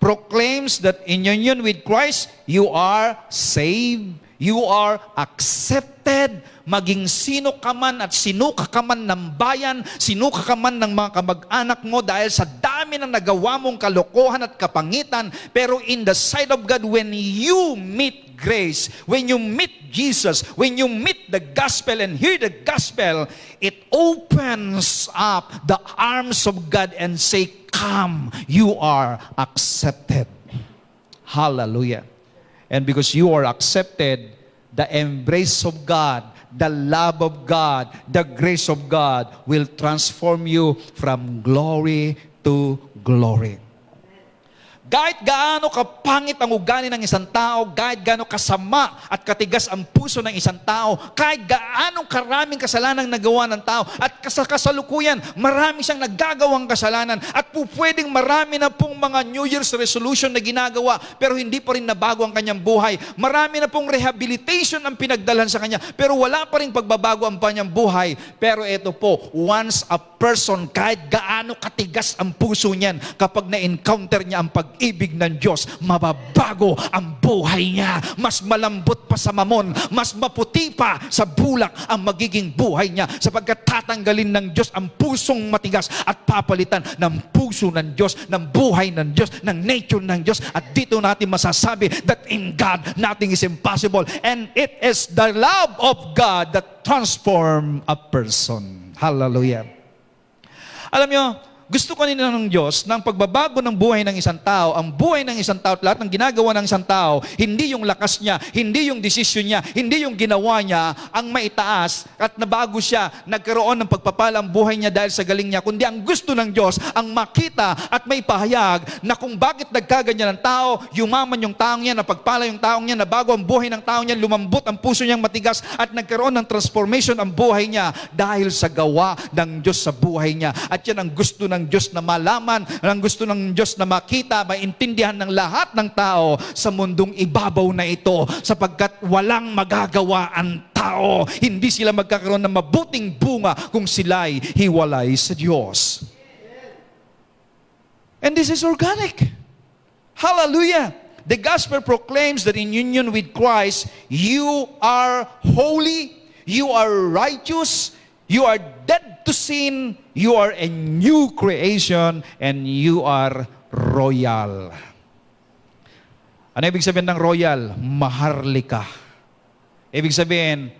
proclaims that in union with Christ, you are saved, you are accepted, maging sino ka man at sino ka man ng bayan, sino ka ka man ng mga kamag-anak mo dahil sa dami ng nagawa mong kalokohan at kapangitan. Pero in the sight of God, when you meet grace, when you meet Jesus, when you meet the gospel and hear the gospel, it opens up the arms of God and say, Come, you are accepted. Hallelujah. And because you are accepted, the embrace of God, the love of God, the grace of God will transform you from glory to glory. Kahit gaano kapangit ang ugali ng isang tao, kahit gaano kasama at katigas ang puso ng isang tao, kahit gaano karaming kasalanan nagawa ng tao, at sa kasalukuyan, marami siyang nagagawang kasalanan, at po pwedeng marami na pong mga New Year's resolution na ginagawa, pero hindi pa rin nabago ang kanyang buhay. Marami na pong rehabilitation ang pinagdalan sa kanya, pero wala pa rin pagbabago ang kanyang buhay. Pero ito po, once a person, kahit gaano katigas ang puso niyan, kapag na-encounter niya ang pag-ibig ng Diyos, mababago ang buhay niya. Mas malambot pa sa mamon, mas maputi pa sa bulak ang magiging buhay niya sapagkat tatanggalin ng Diyos ang pusong matigas at papalitan ng puso ng Diyos, ng buhay ng Diyos, ng nature ng Diyos. At dito natin masasabi that in God, nothing is impossible. And it is the love of God that transform a person. Hallelujah. Alam nyo, gusto ko nila ng Diyos ng pagbabago ng buhay ng isang tao, ang buhay ng isang tao at lahat ng ginagawa ng isang tao, hindi yung lakas niya, hindi yung desisyon niya, hindi yung ginawa niya ang maitaas at nabago siya, nagkaroon ng pagpapala ang buhay niya dahil sa galing niya, kundi ang gusto ng Diyos ang makita at may pahayag na kung bakit nagkaganyan ng tao, yumaman yung taong niya, napagpala yung taong niya, nabago ang buhay ng taong niya, lumambot ang puso niyang matigas at nagkaroon ng transformation ang buhay niya dahil sa gawa ng Diyos sa buhay niya. At yan ang gusto ng Diyos na malaman, ang gusto ng Diyos na makita, maintindihan ng lahat ng tao sa mundong ibabaw na ito sapagkat walang magagawa ang tao. Hindi sila magkakaroon ng mabuting bunga kung sila'y hiwalay sa Diyos. And this is organic. Hallelujah. The gospel proclaims that in union with Christ, you are holy, you are righteous, you are dead to sin, you are a new creation, and you are royal. Ano ibig sabihin ng royal? Maharlika. Ibig sabihin,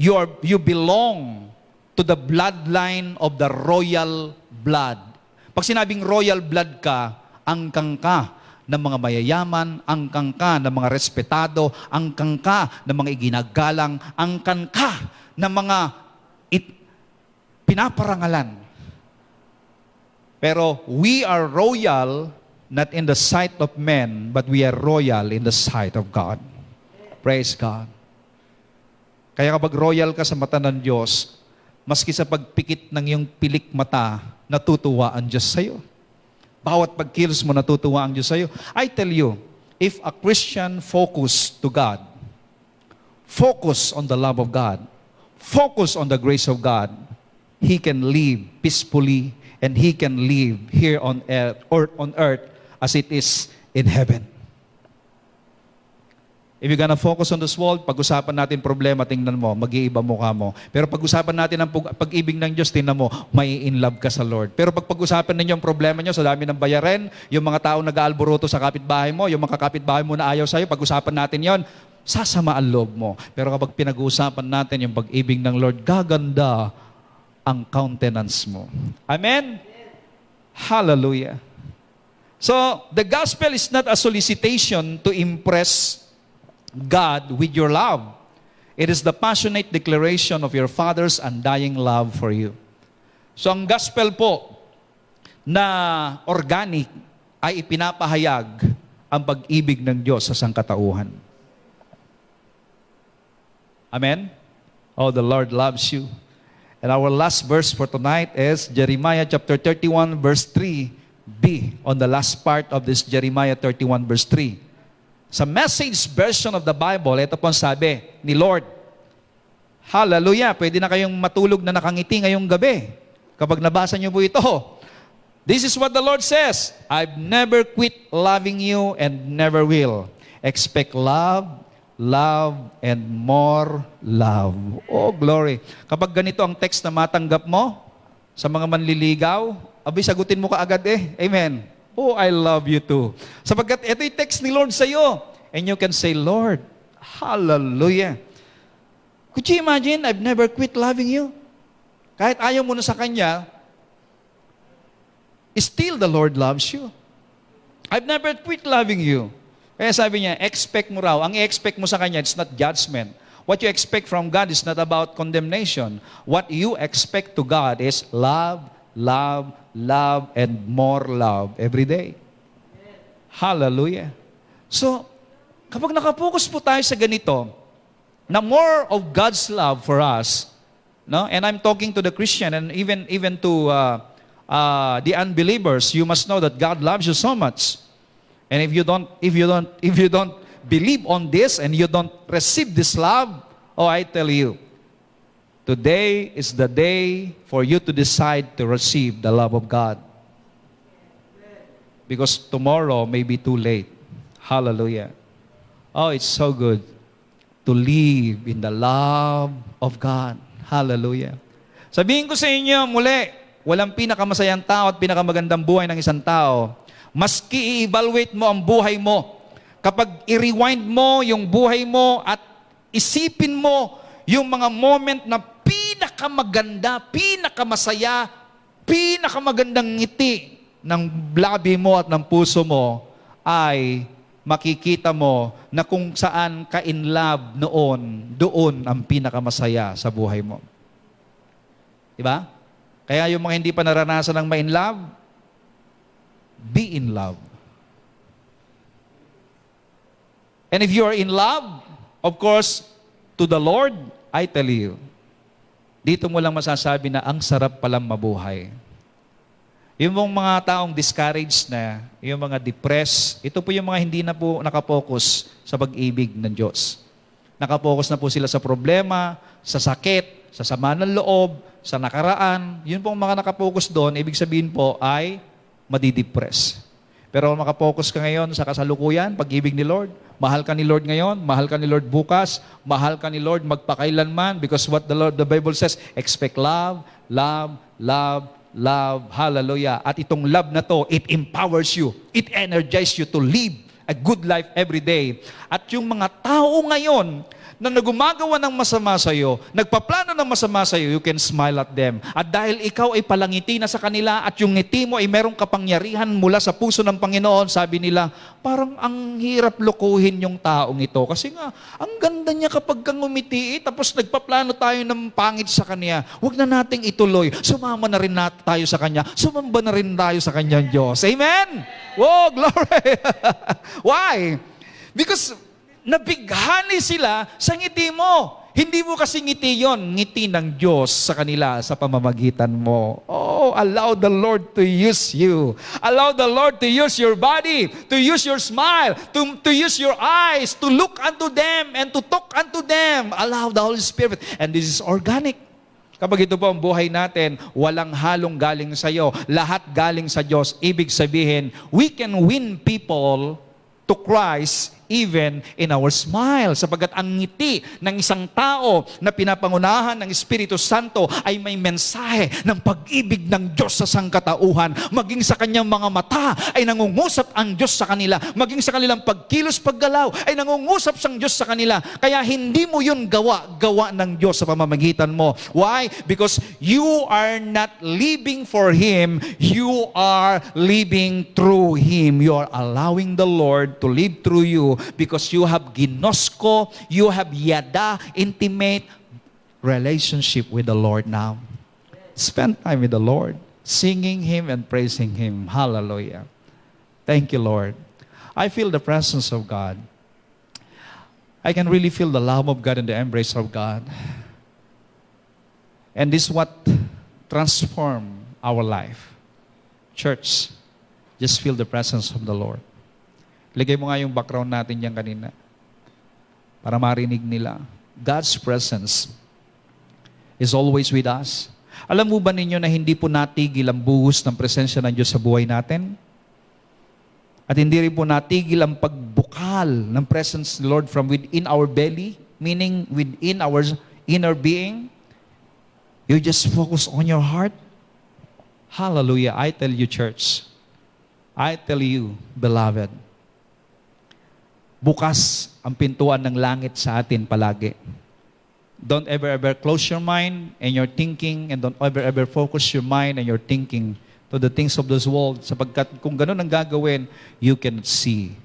you, are, you belong to the bloodline of the royal blood. Pag sinabing royal blood ka, angkang ka ng mga mayayaman, angkang ka ng mga respetado, angkang ka ng mga iginagalang, angkang ka ng mga it, pinaparangalan. Pero we are royal not in the sight of men, but we are royal in the sight of God. Praise God. Kaya kapag royal ka sa mata ng Diyos, maski sa pagpikit ng iyong pilik mata, natutuwa ang Diyos sa iyo. Bawat pagkilos mo, natutuwa ang Diyos sa iyo. I tell you, if a Christian focus to God, focus on the love of God, focus on the grace of God, he can live peacefully and he can live here on earth or on earth as it is in heaven. If you're gonna focus on this world, pag-usapan natin problema, tingnan mo, mag-iiba mukha mo. Pero pag-usapan natin ang pag- pag-ibig ng Diyos, tingnan mo, may in love ka sa Lord. Pero pag pag-usapan ninyo ang problema nyo sa dami ng bayarin, yung mga taong nag-aalboroto sa kapitbahay mo, yung mga kapitbahay mo na ayaw sa'yo, pag-usapan natin yon sasama ang loob mo. Pero kapag pinag-uusapan natin yung pag-ibig ng Lord, gaganda ang countenance mo. Amen? Hallelujah. So, the gospel is not a solicitation to impress God with your love. It is the passionate declaration of your Father's undying love for you. So ang gospel po na organic ay ipinapahayag ang pag-ibig ng Diyos sa sangkatauhan. Amen? Oh, the Lord loves you. And our last verse for tonight is Jeremiah chapter 31 verse 3b on the last part of this Jeremiah 31 verse 3. Sa message version of the Bible, ito po ang sabi ni Lord, Hallelujah! Pwede na kayong matulog na nakangiti ngayong gabi. Kapag nabasa niyo po ito, This is what the Lord says, I've never quit loving you and never will. Expect love, love, and more love. Oh, glory. Kapag ganito ang text na matanggap mo sa mga manliligaw, abay sagutin mo kaagad eh. Amen. Oh, I love you too. Sapagkat ito yung text ni Lord sa iyo. And you can say, Lord, hallelujah. Could you imagine, I've never quit loving you? Kahit ayaw mo na sa Kanya, still the Lord loves you. I've never quit loving you. Kaya sabi niya, expect mo raw. Ang i-expect mo sa Kanya, it's not judgment. What you expect from God is not about condemnation. What you expect to God is love, love, love, and more love every day. Hallelujah. So, kapag nakapokus po tayo sa ganito, na more of God's love for us, no? And I'm talking to the Christian and even even to uh, uh, the unbelievers, you must know that God loves you so much. And if you don't if you don't if you don't believe on this and you don't receive this love, oh I tell you, today is the day for you to decide to receive the love of God. Because tomorrow may be too late. Hallelujah. Oh, it's so good to live in the love of God. Hallelujah. Sabihin ko sa inyo muli, walang pinakamasayang tao at pinakamagandang buhay ng isang tao. Maski i-evaluate mo ang buhay mo, kapag i-rewind mo yung buhay mo at isipin mo yung mga moment na pinakamaganda, pinakamasaya, pinakamagandang ngiti ng labi mo at ng puso mo ay makikita mo na kung saan ka in love noon, doon ang pinakamasaya sa buhay mo. Di ba? Kaya yung mga hindi pa naranasan ng ma-in love, be in love. And if you are in love, of course, to the Lord, I tell you, dito mo lang masasabi na ang sarap palang mabuhay. Yung mga taong discouraged na, yung mga depressed, ito po yung mga hindi na po nakapokus sa pag-ibig ng Diyos. Nakapokus na po sila sa problema, sa sakit, sa sama ng loob, sa nakaraan. Yun pong mga nakapokus doon, ibig sabihin po ay madidepress. Pero makapokus ka ngayon sa kasalukuyan, pag-ibig ni Lord, mahal ka ni Lord ngayon, mahal ka ni Lord bukas, mahal ka ni Lord magpakailanman because what the Lord the Bible says, expect love, love, love, love, hallelujah. At itong love na to, it empowers you, it energizes you to live a good life every day. At yung mga tao ngayon na nagumagawa ng masama sa iyo, nagpaplano ng masama sa iyo, you can smile at them. At dahil ikaw ay palangiti na sa kanila at yung ngiti mo ay merong kapangyarihan mula sa puso ng Panginoon, sabi nila, parang ang hirap lokohin yung taong ito. Kasi nga, ang ganda niya kapag kang umiti, tapos nagpaplano tayo ng pangit sa kanya. Huwag na nating ituloy. Sumama na rin natin tayo sa kanya. Sumamba na rin tayo sa kanyang Diyos. Amen? Whoa, glory! Why? Because nabighani sila sa ngiti mo. Hindi mo kasi ngiti yon, ngiti ng Diyos sa kanila sa pamamagitan mo. Oh, allow the Lord to use you. Allow the Lord to use your body, to use your smile, to, to use your eyes, to look unto them and to talk unto them. Allow the Holy Spirit. And this is organic. Kapag ito po ang buhay natin, walang halong galing sa iyo, lahat galing sa Diyos. Ibig sabihin, we can win people to Christ even in our smile. Sapagat ang ngiti ng isang tao na pinapangunahan ng Espiritu Santo ay may mensahe ng pag-ibig ng Diyos sa sangkatauhan. Maging sa kanyang mga mata ay nangungusap ang Diyos sa kanila. Maging sa kanilang pagkilos, paggalaw ay nangungusap sang Diyos sa kanila. Kaya hindi mo yun gawa, gawa ng Diyos sa pamamagitan mo. Why? Because you are not living for Him, you are living through Him. You are allowing the Lord to live through you because you have ginosko, you have yada, intimate relationship with the Lord now. Spend time with the Lord, singing Him and praising Him. Hallelujah. Thank you, Lord. I feel the presence of God. I can really feel the love of God and the embrace of God. And this is what transform our life. Church, just feel the presence of the Lord. Lagay mo nga yung background natin yan kanina para marinig nila. God's presence is always with us. Alam mo ba ninyo na hindi po natigil ang buhos ng presensya ng Diyos sa buhay natin? At hindi rin po natigil ang pagbukal ng presence the Lord from within our belly, meaning within our inner being. You just focus on your heart. Hallelujah. I tell you, church. I tell you, beloved. Bukas ang pintuan ng langit sa atin palagi. Don't ever, ever close your mind and your thinking and don't ever, ever focus your mind and your thinking to the things of this world sapagkat kung ganun ang gagawin, you cannot see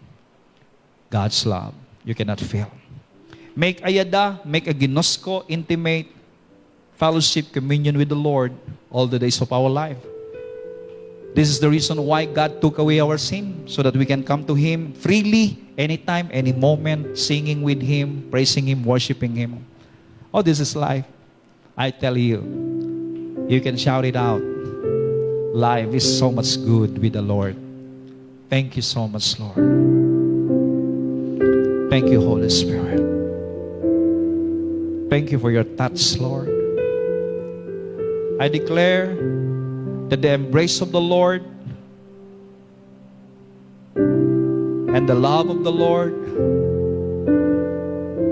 God's love. You cannot feel. Make ayada, make a ginosko, intimate fellowship, communion with the Lord all the days of our life. This is the reason why God took away our sin so that we can come to Him freely, anytime, any moment, singing with Him, praising Him, worshiping Him. Oh, this is life. I tell you, you can shout it out. Life is so much good with the Lord. Thank you so much, Lord. Thank you, Holy Spirit. Thank you for your touch, Lord. I declare that the embrace of the Lord and the love of the Lord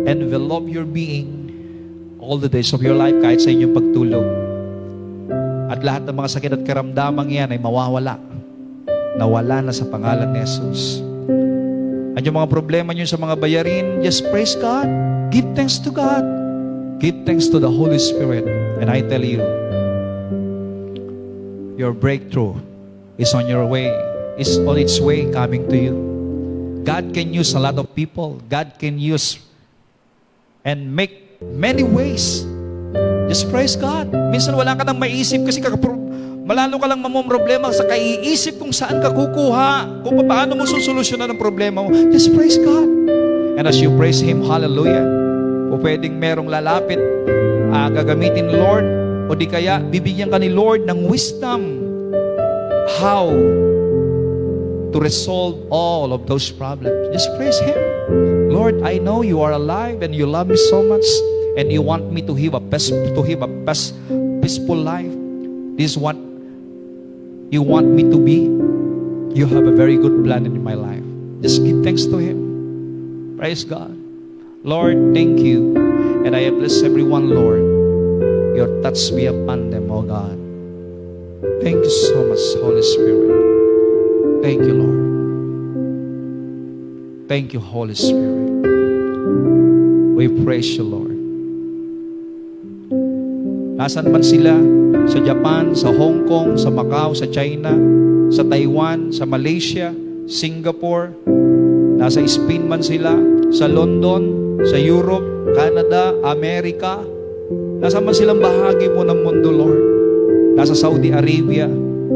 envelop your being all the days of your life kahit sa inyong pagtulog. At lahat ng mga sakit at karamdamang yan ay mawawala. Nawala na sa pangalan ni Jesus. At yung mga problema nyo sa mga bayarin, just praise God. Give thanks to God. Give thanks to the Holy Spirit. And I tell you, your breakthrough is on your way, is on its way coming to you. God can use a lot of people. God can use and make many ways. Just praise God. Minsan wala ka nang maisip kasi kakapro- malalo ka lang mamumroblema sa kaiisip kung saan ka kukuha, kung paano mo susolusyonan ang problema mo. Just praise God. And as you praise Him, hallelujah, o pwedeng merong lalapit, ah, gagamitin Lord, o di kaya bibigyan ka ni Lord ng wisdom how to resolve all of those problems. Just praise Him. Lord, I know you are alive and you love me so much and you want me to have a best to have a best peaceful life. This is what you want me to be. You have a very good plan in my life. Just give thanks to Him. Praise God. Lord, thank you. And I bless everyone, Lord. Your touch be upon them, oh God. Thank you so much, Holy Spirit. Thank you, Lord. Thank you, Holy Spirit. We praise you, Lord. Nasaan man sila? Sa Japan, sa Hong Kong, sa Macau, sa China, sa Taiwan, sa Malaysia, Singapore, nasa Spain man sila, sa London, sa Europe, Canada, America, nasa man silang bahagi mo ng mundo, Lord. Nasa Saudi Arabia,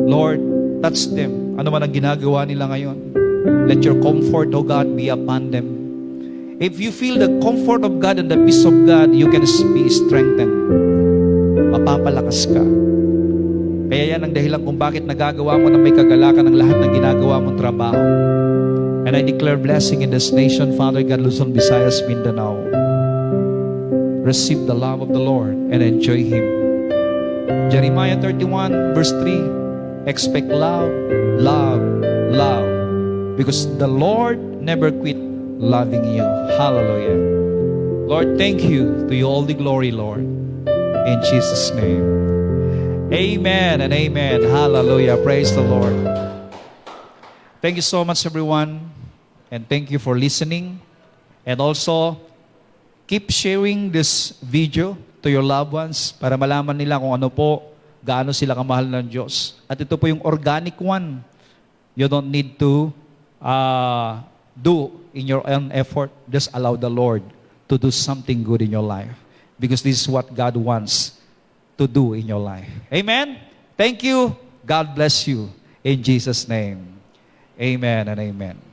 Lord, touch them. Ano man ang ginagawa nila ngayon. Let your comfort, O God, be upon them. If you feel the comfort of God and the peace of God, you can be strengthened. Mapapalakas ka. Kaya yan ang dahilan kung bakit nagagawa mo na may kagalakan ng lahat ng ginagawa mong trabaho. And I declare blessing in this nation, Father God, Luzon, Visayas, Mindanao. Receive the love of the Lord and enjoy Him. Jeremiah 31, verse 3 Expect love, love, love. Because the Lord never quit loving you. Hallelujah. Lord, thank you. To you all the glory, Lord. In Jesus' name. Amen and amen. Hallelujah. Praise the Lord. Thank you so much, everyone. And thank you for listening. And also, keep sharing this video to your loved ones para malaman nila kung ano po, gaano sila kamahal ng Diyos. At ito po yung organic one. You don't need to uh, do in your own effort. Just allow the Lord to do something good in your life. Because this is what God wants to do in your life. Amen? Thank you. God bless you. In Jesus' name. Amen and amen.